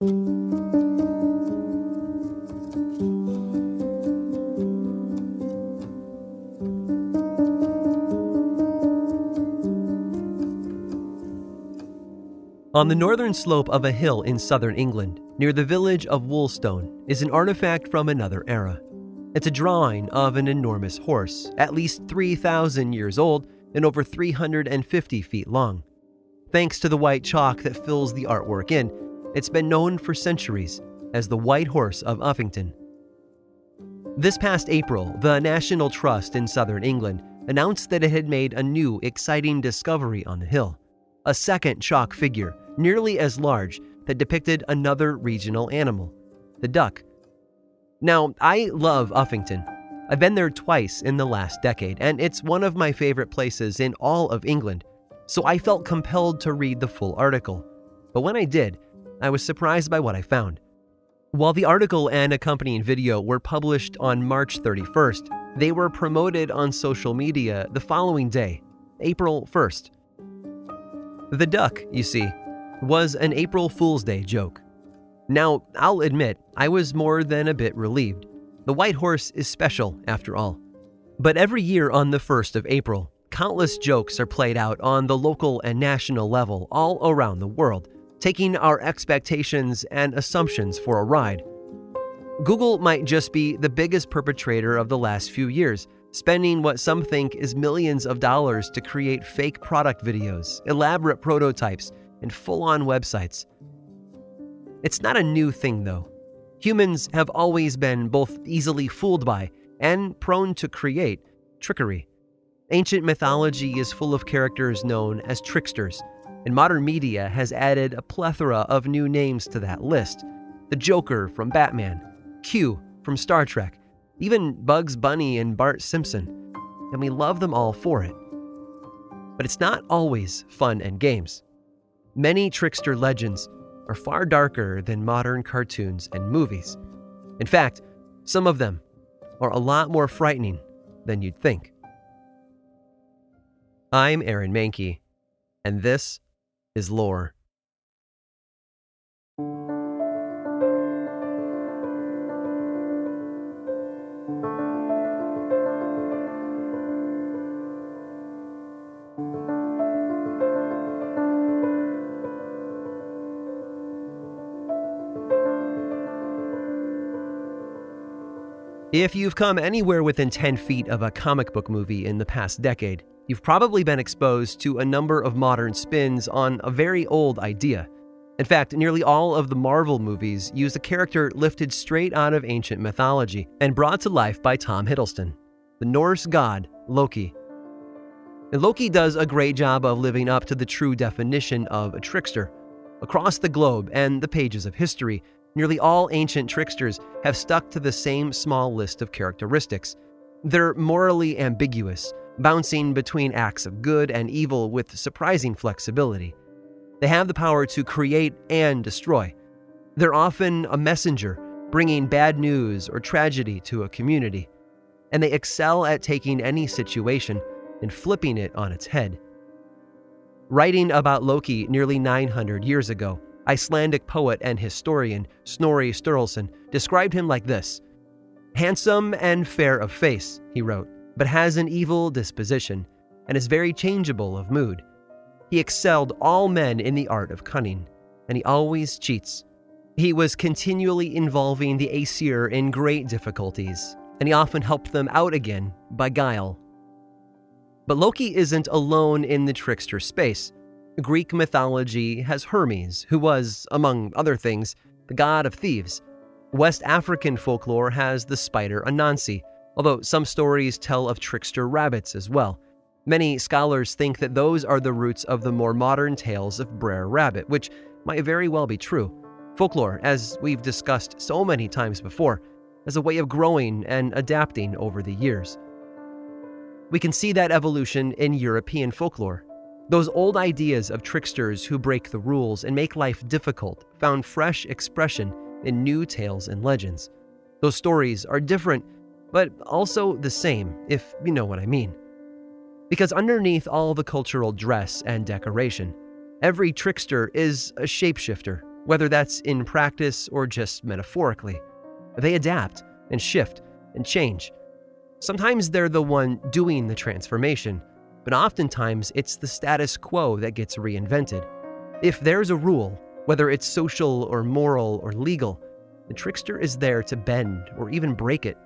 On the northern slope of a hill in southern England, near the village of Woolstone, is an artifact from another era. It's a drawing of an enormous horse, at least 3,000 years old and over 350 feet long. Thanks to the white chalk that fills the artwork in, it's been known for centuries as the White Horse of Uffington. This past April, the National Trust in southern England announced that it had made a new, exciting discovery on the hill a second chalk figure, nearly as large, that depicted another regional animal, the duck. Now, I love Uffington. I've been there twice in the last decade, and it's one of my favorite places in all of England, so I felt compelled to read the full article. But when I did, I was surprised by what I found. While the article and accompanying video were published on March 31st, they were promoted on social media the following day, April 1st. The duck, you see, was an April Fool's Day joke. Now, I'll admit, I was more than a bit relieved. The white horse is special, after all. But every year on the 1st of April, countless jokes are played out on the local and national level all around the world, taking our expectations and assumptions for a ride. Google might just be the biggest perpetrator of the last few years, spending what some think is millions of dollars to create fake product videos, elaborate prototypes, and full on websites. It's not a new thing, though. Humans have always been both easily fooled by and prone to create trickery. Ancient mythology is full of characters known as tricksters, and modern media has added a plethora of new names to that list the Joker from Batman, Q from Star Trek, even Bugs Bunny and Bart Simpson, and we love them all for it. But it's not always fun and games. Many trickster legends are far darker than modern cartoons and movies. In fact, some of them are a lot more frightening than you'd think. I'm Aaron Mahnke, and this is Lore. If you've come anywhere within 10 feet of a comic book movie in the past decade, you've probably been exposed to a number of modern spins on a very old idea. In fact, nearly all of the Marvel movies use a character lifted straight out of ancient mythology and brought to life by Tom Hiddleston, the Norse god Loki. And Loki does a great job of living up to the true definition of a trickster. Across the globe and the pages of history, Nearly all ancient tricksters have stuck to the same small list of characteristics. They're morally ambiguous, bouncing between acts of good and evil with surprising flexibility. They have the power to create and destroy. They're often a messenger, bringing bad news or tragedy to a community. And they excel at taking any situation and flipping it on its head. Writing about Loki nearly 900 years ago, Icelandic poet and historian Snorri Sturluson described him like this Handsome and fair of face, he wrote, but has an evil disposition and is very changeable of mood. He excelled all men in the art of cunning, and he always cheats. He was continually involving the Aesir in great difficulties, and he often helped them out again by guile. But Loki isn't alone in the trickster space. Greek mythology has Hermes, who was, among other things, the god of thieves. West African folklore has the spider Anansi, although some stories tell of trickster rabbits as well. Many scholars think that those are the roots of the more modern tales of Brer Rabbit, which might very well be true. Folklore, as we've discussed so many times before, as a way of growing and adapting over the years. We can see that evolution in European folklore, those old ideas of tricksters who break the rules and make life difficult found fresh expression in new tales and legends. Those stories are different, but also the same, if you know what I mean. Because underneath all the cultural dress and decoration, every trickster is a shapeshifter, whether that's in practice or just metaphorically. They adapt and shift and change. Sometimes they're the one doing the transformation, but oftentimes it's the status quo that gets reinvented. If there's a rule, whether it's social or moral or legal, the trickster is there to bend or even break it.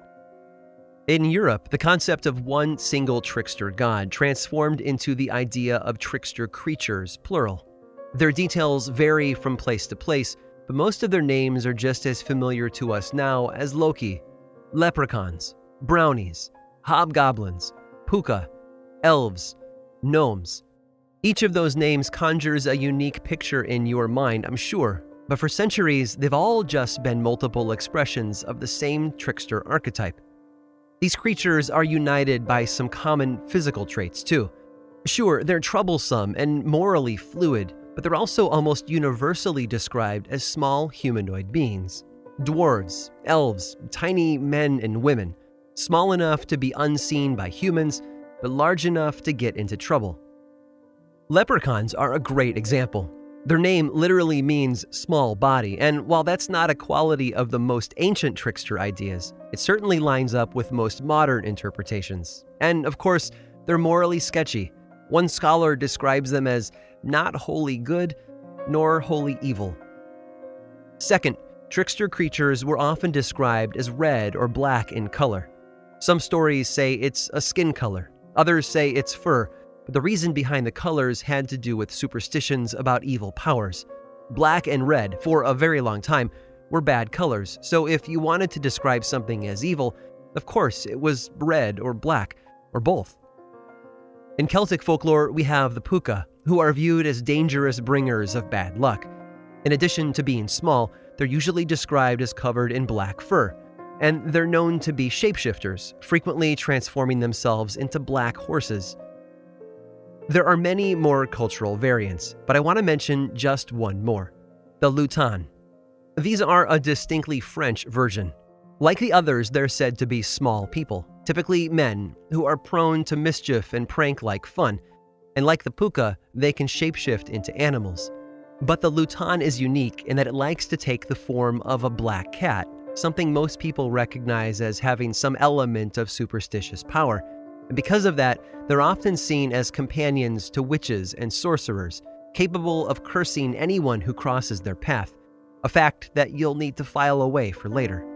In Europe, the concept of one single trickster god transformed into the idea of trickster creatures, plural. Their details vary from place to place, but most of their names are just as familiar to us now as Loki, leprechauns, brownies, hobgoblins, puka, elves, gnomes. Each of those names conjures a unique picture in your mind, I'm sure, but for centuries, they've all just been multiple expressions of the same trickster archetype. These creatures are united by some common physical traits, too. Sure, they're troublesome and morally fluid, but they're also almost universally described as small humanoid beings. Dwarves, elves, tiny men and women, small enough to be unseen by humans, but large enough to get into trouble. Leprechauns are a great example. Their name literally means small body, and while that's not a quality of the most ancient trickster ideas, it certainly lines up with most modern interpretations. And of course, they're morally sketchy. One scholar describes them as not wholly good, nor wholly evil. Second, trickster creatures were often described as red or black in color. Some stories say it's a skin color, others say it's fur, but the reason behind the colors had to do with superstitions about evil powers. Black and red, for a very long time, were bad colors, so if you wanted to describe something as evil, of course it was red or black, or both. In Celtic folklore, we have the Puka, who are viewed as dangerous bringers of bad luck. In addition to being small, they're usually described as covered in black fur, and they're known to be shapeshifters, frequently transforming themselves into black horses. There are many more cultural variants, but I want to mention just one more the Lutin. These are a distinctly French version. Like the others, they're said to be small people, typically men, who are prone to mischief and prank like fun. And like the puka, they can shapeshift into animals. But the Lutin is unique in that it likes to take the form of a black cat, something most people recognize as having some element of superstitious power. And because of that, they're often seen as companions to witches and sorcerers, capable of cursing anyone who crosses their path, a fact that you'll need to file away for later.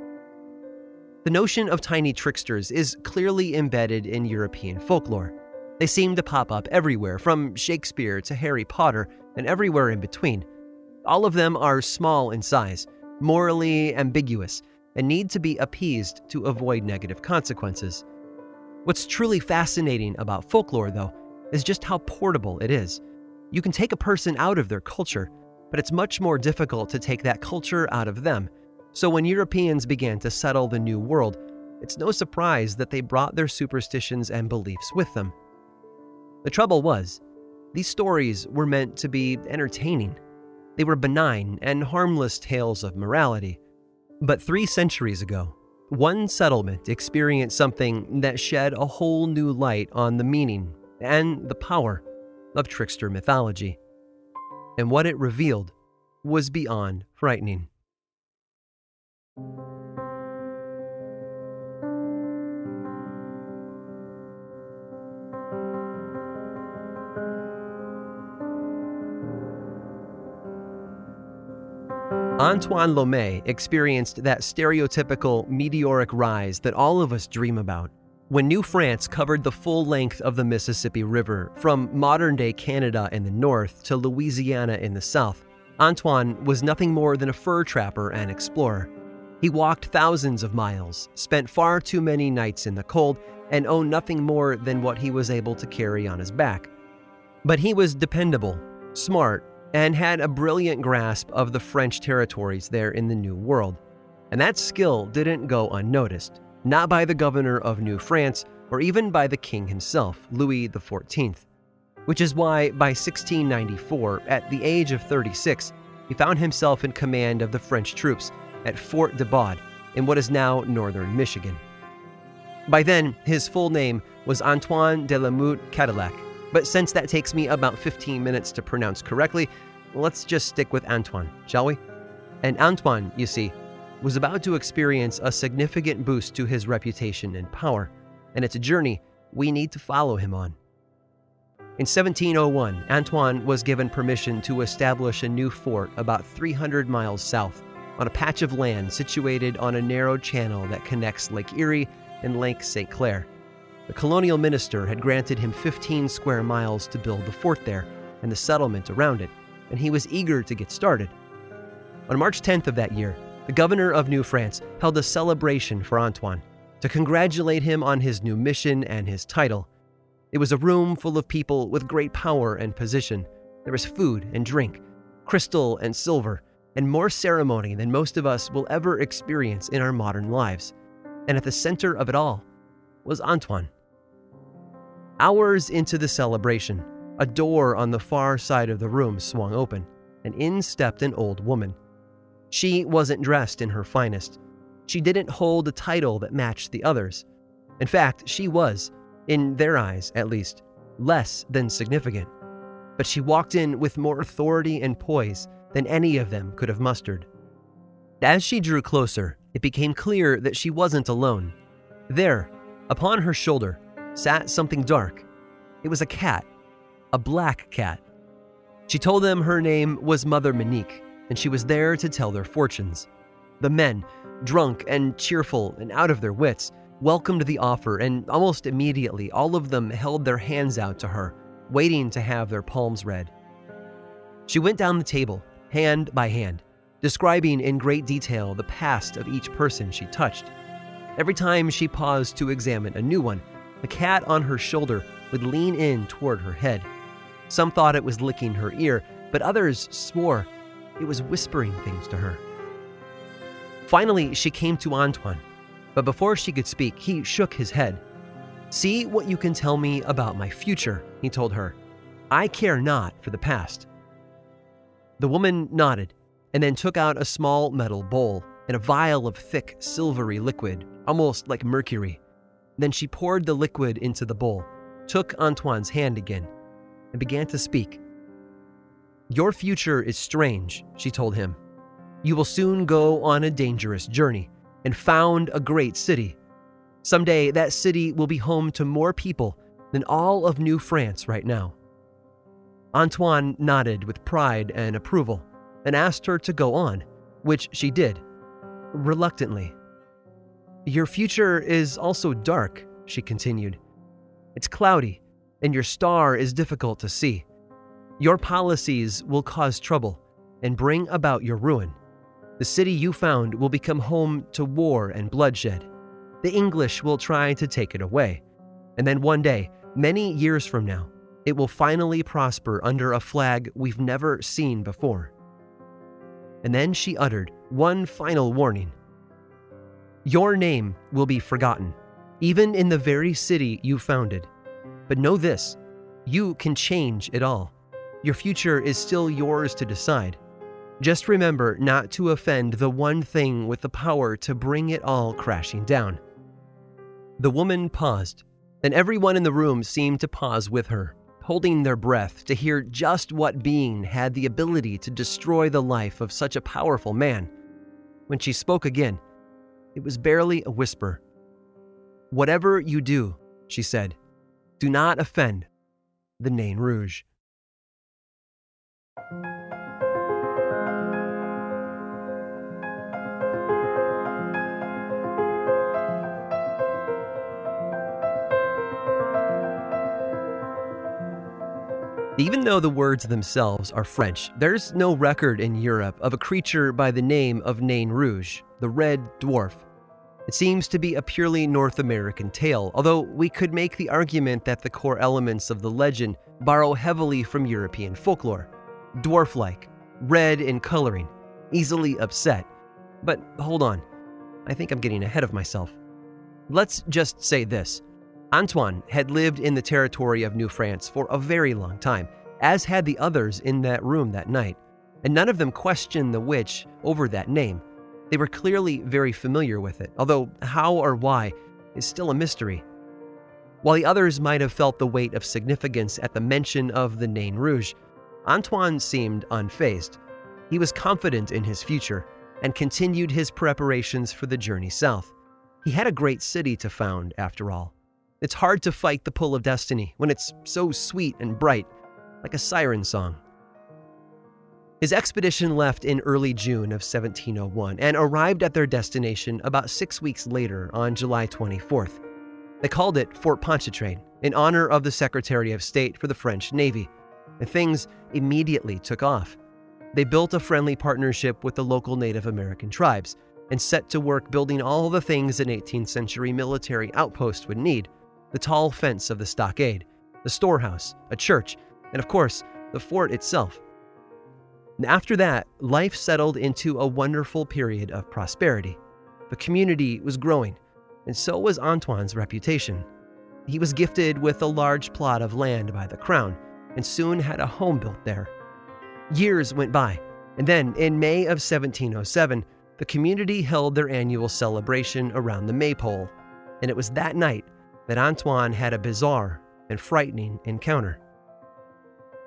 The notion of tiny tricksters is clearly embedded in European folklore. They seem to pop up everywhere, from Shakespeare to Harry Potter and everywhere in between. All of them are small in size, morally ambiguous, and need to be appeased to avoid negative consequences. What's truly fascinating about folklore, though, is just how portable it is. You can take a person out of their culture, but it's much more difficult to take that culture out of them. So when Europeans began to settle the New World, it's no surprise that they brought their superstitions and beliefs with them. The trouble was, these stories were meant to be entertaining. They were benign and harmless tales of morality. But three centuries ago, one settlement experienced something that shed a whole new light on the meaning and the power of trickster mythology. And what it revealed was beyond frightening. Antoine Laumet experienced that stereotypical meteoric rise that all of us dream about. When New France covered the full length of the Mississippi River, from modern day Canada in the north to Louisiana in the south, Antoine was nothing more than a fur trapper and explorer. He walked thousands of miles, spent far too many nights in the cold, and owned nothing more than what he was able to carry on his back. But he was dependable, smart, and had a brilliant grasp of the French territories there in the New World. And that skill didn't go unnoticed, not by the governor of New France or even by the king himself, Louis XIV. Which is why, by 1694, at the age of 36, he found himself in command of the French troops at Fort de Buade in what is now northern Michigan. By then, his full name was Antoine de la Mothe Cadillac, but since that takes me about 15 minutes to pronounce correctly, let's just stick with Antoine, shall we? And Antoine, you see, was about to experience a significant boost to his reputation and power, and it's a journey we need to follow him on. In 1701, Antoine was given permission to establish a new fort about 300 miles south on a patch of land situated on a narrow channel that connects Lake Erie and Lake St. Clair. The colonial minister had granted him 15 square miles to build the fort there and the settlement around it, and he was eager to get started. On March 10th of that year, the governor of New France held a celebration for Antoine to congratulate him on his new mission and his title. It was a room full of people with great power and position. There was food and drink, crystal and silver, and more ceremony than most of us will ever experience in our modern lives. And at the center of it all was Antoine. Hours into the celebration, a door on the far side of the room swung open, and in stepped an old woman. She wasn't dressed in her finest. She didn't hold a title that matched the others. In fact, she was, in their eyes at least, less than significant. But she walked in with more authority and poise than any of them could have mustered. As she drew closer, it became clear that she wasn't alone. There, upon her shoulder, sat something dark. It was a cat, a black cat. She told them her name was Mother Monique, and she was there to tell their fortunes. The men, drunk and cheerful and out of their wits, welcomed the offer, and almost immediately all of them held their hands out to her, waiting to have their palms read. She went down the table hand by hand, describing in great detail the past of each person she touched. Every time she paused to examine a new one, the cat on her shoulder would lean in toward her head. Some thought it was licking her ear, but others swore it was whispering things to her. Finally, she came to Antoine, but before she could speak, he shook his head. See what you can tell me about my future, he told her. I care not for the past. The woman nodded and then took out a small metal bowl and a vial of thick, silvery liquid, almost like mercury. Then she poured the liquid into the bowl, took Antoine's hand again, and began to speak. Your future is strange, she told him. You will soon go on a dangerous journey and found a great city. Someday, that city will be home to more people than all of New France right now. Antoine nodded with pride and approval and asked her to go on, which she did, reluctantly. Your future is also dark, she continued. It's cloudy, and your star is difficult to see. Your policies will cause trouble and bring about your ruin. The city you found will become home to war and bloodshed. The English will try to take it away. And then one day, many years from now, it will finally prosper under a flag we've never seen before. And then she uttered one final warning Your name will be forgotten, even in the very city you founded. But know this you can change it all. Your future is still yours to decide. Just remember not to offend the one thing with the power to bring it all crashing down. The woman paused, and everyone in the room seemed to pause with her holding their breath to hear just what being had the ability to destroy the life of such a powerful man. When she spoke again, it was barely a whisper. Whatever you do, she said, do not offend the Nain Rouge. Even though the words themselves are French, there's no record in Europe of a creature by the name of Nain Rouge, the Red Dwarf. It seems to be a purely North American tale, although we could make the argument that the core elements of the legend borrow heavily from European folklore. Dwarf like, red in coloring, easily upset. But hold on, I think I'm getting ahead of myself. Let's just say this Antoine had lived in the territory of New France for a very long time, as had the others in that room that night, and none of them questioned the witch over that name. They were clearly very familiar with it, although how or why is still a mystery. While the others might have felt the weight of significance at the mention of the Nain Rouge, Antoine seemed unfazed. He was confident in his future and continued his preparations for the journey south. He had a great city to found, after all. It's hard to fight the pull of destiny when it's so sweet and bright, like a siren song. His expedition left in early June of 1701 and arrived at their destination about six weeks later on July 24th. They called it Fort Pontchartrain in honor of the Secretary of State for the French Navy, and things immediately took off. They built a friendly partnership with the local Native American tribes and set to work building all the things an 18th century military outpost would need the tall fence of the stockade, the storehouse, a church, and of course, the fort itself. After that, life settled into a wonderful period of prosperity. The community was growing, and so was Antoine's reputation. He was gifted with a large plot of land by the crown and soon had a home built there. Years went by, and then in May of 1707, the community held their annual celebration around the maypole, and it was that night that Antoine had a bizarre and frightening encounter.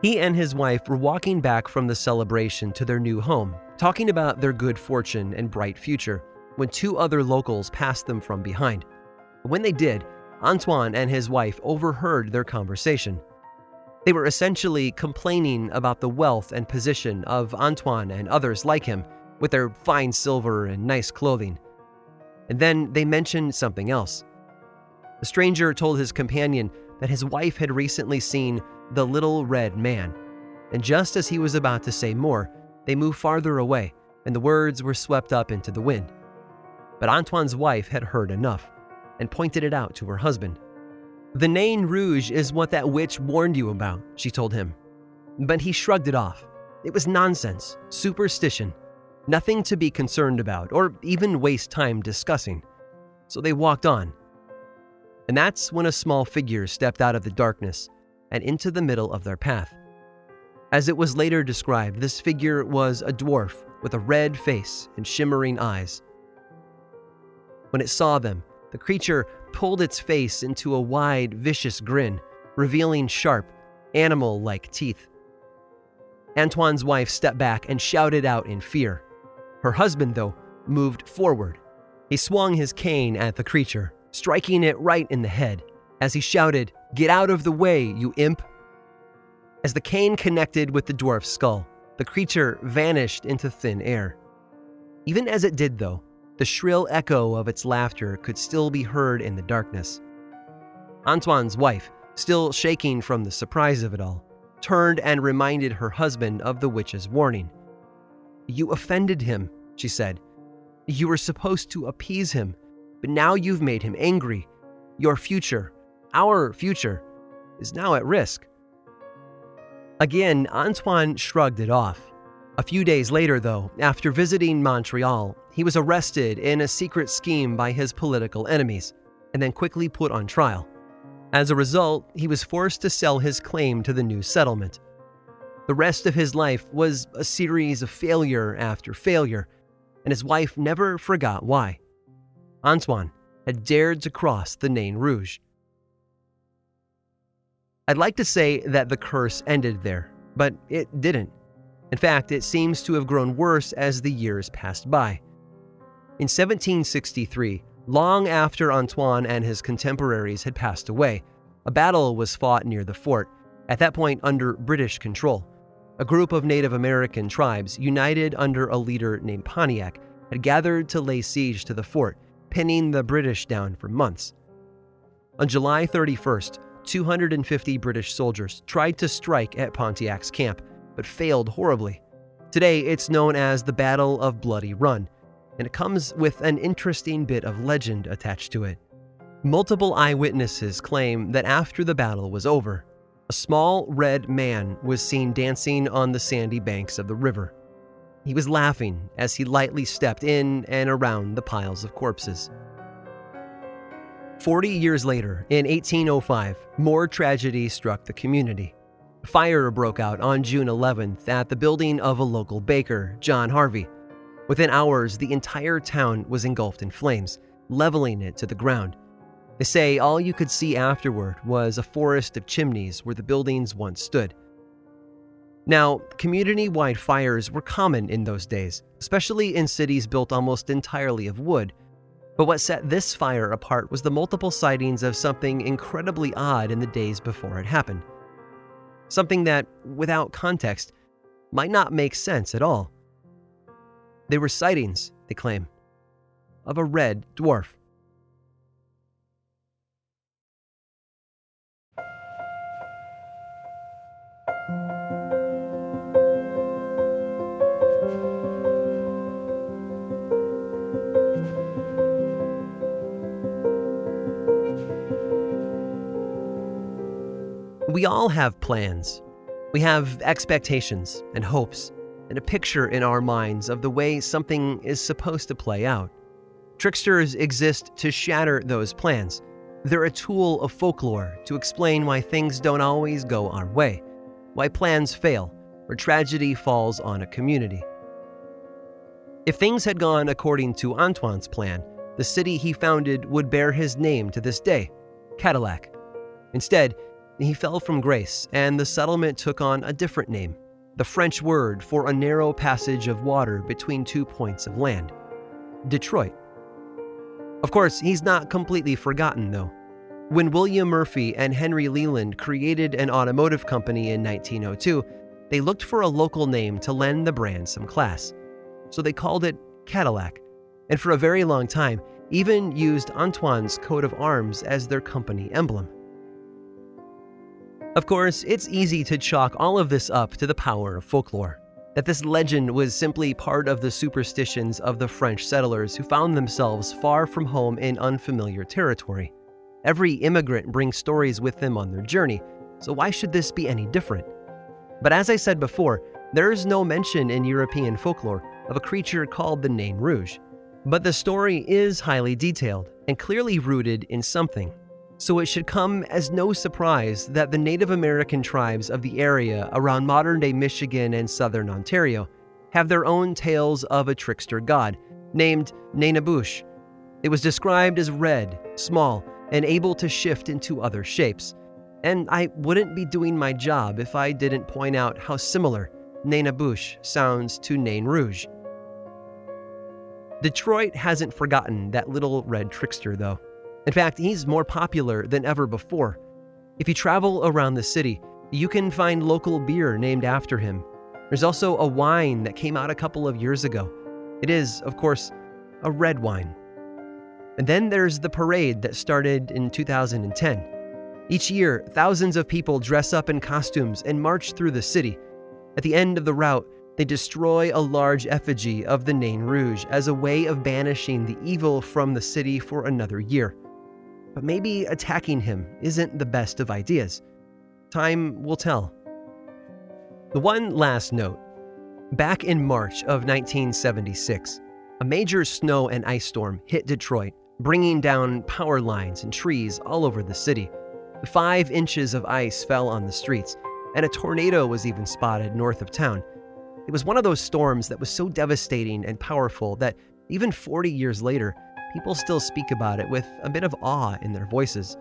He and his wife were walking back from the celebration to their new home, talking about their good fortune and bright future, when two other locals passed them from behind. When they did, Antoine and his wife overheard their conversation. They were essentially complaining about the wealth and position of Antoine and others like him, with their fine silver and nice clothing. And then they mentioned something else. The stranger told his companion that his wife had recently seen the little red man, and just as he was about to say more, they moved farther away, and the words were swept up into the wind. But Antoine's wife had heard enough and pointed it out to her husband. The Nain Rouge is what that witch warned you about, she told him. But he shrugged it off. It was nonsense, superstition, nothing to be concerned about or even waste time discussing. So they walked on. And that's when a small figure stepped out of the darkness and into the middle of their path. As it was later described, this figure was a dwarf with a red face and shimmering eyes. When it saw them, the creature pulled its face into a wide, vicious grin, revealing sharp, animal like teeth. Antoine's wife stepped back and shouted out in fear. Her husband, though, moved forward. He swung his cane at the creature, striking it right in the head, as he shouted, Get out of the way, you imp! As the cane connected with the dwarf's skull, the creature vanished into thin air. Even as it did, though, the shrill echo of its laughter could still be heard in the darkness. Antoine's wife, still shaking from the surprise of it all, turned and reminded her husband of the witch's warning. You offended him, she said. You were supposed to appease him, but now you've made him angry. Your future, our future, is now at risk. Again, Antoine shrugged it off. A few days later, though, after visiting Montreal, he was arrested in a secret scheme by his political enemies and then quickly put on trial. As a result, he was forced to sell his claim to the new settlement. The rest of his life was a series of failure after failure, and his wife never forgot why. Antoine had dared to cross the Nain Rouge. I'd like to say that the curse ended there, but it didn't. In fact, it seems to have grown worse as the years passed by. In 1763, long after Antoine and his contemporaries had passed away, a battle was fought near the fort, at that point under British control. A group of Native American tribes, united under a leader named Pontiac, had gathered to lay siege to the fort, pinning the British down for months. On July 31st, 250 British soldiers tried to strike at Pontiac's camp, but failed horribly. Today, it's known as the Battle of Bloody Run, and it comes with an interesting bit of legend attached to it. Multiple eyewitnesses claim that after the battle was over, a small red man was seen dancing on the sandy banks of the river. He was laughing as he lightly stepped in and around the piles of corpses. Forty years later, in 1805, more tragedy struck the community. Fire broke out on June 11th at the building of a local baker, John Harvey. Within hours, the entire town was engulfed in flames, leveling it to the ground. They say all you could see afterward was a forest of chimneys where the buildings once stood. Now, community wide fires were common in those days, especially in cities built almost entirely of wood. But what set this fire apart was the multiple sightings of something incredibly odd in the days before it happened. Something that, without context, might not make sense at all. They were sightings, they claim, of a red dwarf. We all have plans. We have expectations and hopes and a picture in our minds of the way something is supposed to play out. Tricksters exist to shatter those plans. They're a tool of folklore to explain why things don't always go our way, why plans fail, or tragedy falls on a community. If things had gone according to Antoine's plan, the city he founded would bear his name to this day Cadillac. Instead, he fell from grace, and the settlement took on a different name the French word for a narrow passage of water between two points of land Detroit. Of course, he's not completely forgotten, though. When William Murphy and Henry Leland created an automotive company in 1902, they looked for a local name to lend the brand some class. So they called it Cadillac, and for a very long time, even used Antoine's coat of arms as their company emblem. Of course, it's easy to chalk all of this up to the power of folklore. That this legend was simply part of the superstitions of the French settlers who found themselves far from home in unfamiliar territory. Every immigrant brings stories with them on their journey, so why should this be any different? But as I said before, there is no mention in European folklore of a creature called the Nain Rouge. But the story is highly detailed and clearly rooted in something so it should come as no surprise that the Native American tribes of the area around modern day Michigan and southern Ontario have their own tales of a trickster god named Nanabush. It was described as red, small, and able to shift into other shapes. And I wouldn't be doing my job if I didn't point out how similar Nanabush sounds to Nain Rouge. Detroit hasn't forgotten that little red trickster, though. In fact, he's more popular than ever before. If you travel around the city, you can find local beer named after him. There's also a wine that came out a couple of years ago. It is, of course, a red wine. And then there's the parade that started in 2010. Each year, thousands of people dress up in costumes and march through the city. At the end of the route, they destroy a large effigy of the Nain Rouge as a way of banishing the evil from the city for another year but maybe attacking him isn't the best of ideas. Time will tell. The one last note back in March of 1976, a major snow and ice storm hit Detroit, bringing down power lines and trees all over the city. Five inches of ice fell on the streets, and a tornado was even spotted north of town. It was one of those storms that was so devastating and powerful that even 40 years later, people still speak about it with a bit of awe in their voices.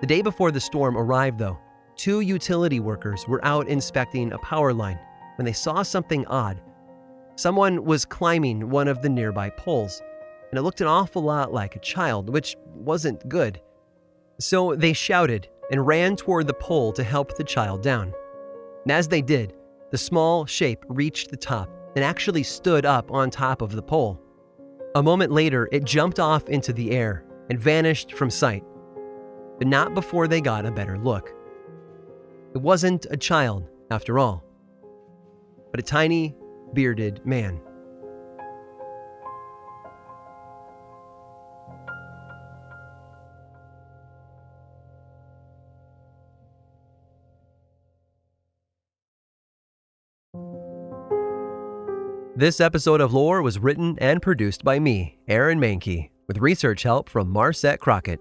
The day before the storm arrived, though, two utility workers were out inspecting a power line when they saw something odd. Someone was climbing one of the nearby poles, and it looked an awful lot like a child, which wasn't good. So they shouted and ran toward the pole to help the child down. And as they did, the small shape reached the top and actually stood up on top of the pole. A moment later, it jumped off into the air and vanished from sight, but not before they got a better look. It wasn't a child, after all, but a tiny, bearded man. This episode of Lore was written and produced by me, Aaron Mahnke, with research help from Marset Crockett.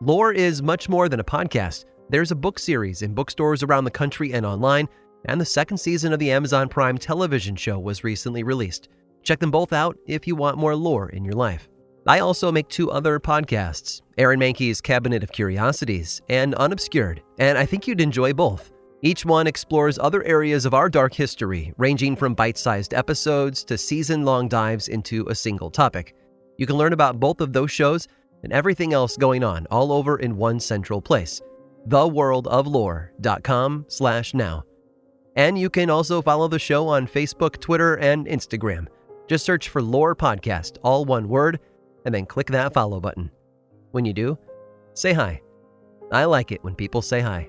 Lore is much more than a podcast. There's a book series in bookstores around the country and online, and the second season of the Amazon Prime television show was recently released. Check them both out if you want more lore in your life. I also make two other podcasts Aaron Mahnke's Cabinet of Curiosities and Unobscured, and I think you'd enjoy both. Each one explores other areas of our dark history, ranging from bite sized episodes to season long dives into a single topic. You can learn about both of those shows and everything else going on all over in one central place theworldoflore.com slash now. And you can also follow the show on Facebook, Twitter, and Instagram. Just search for Lore Podcast, all one word, and then click that follow button. When you do, say hi. I like it when people say hi.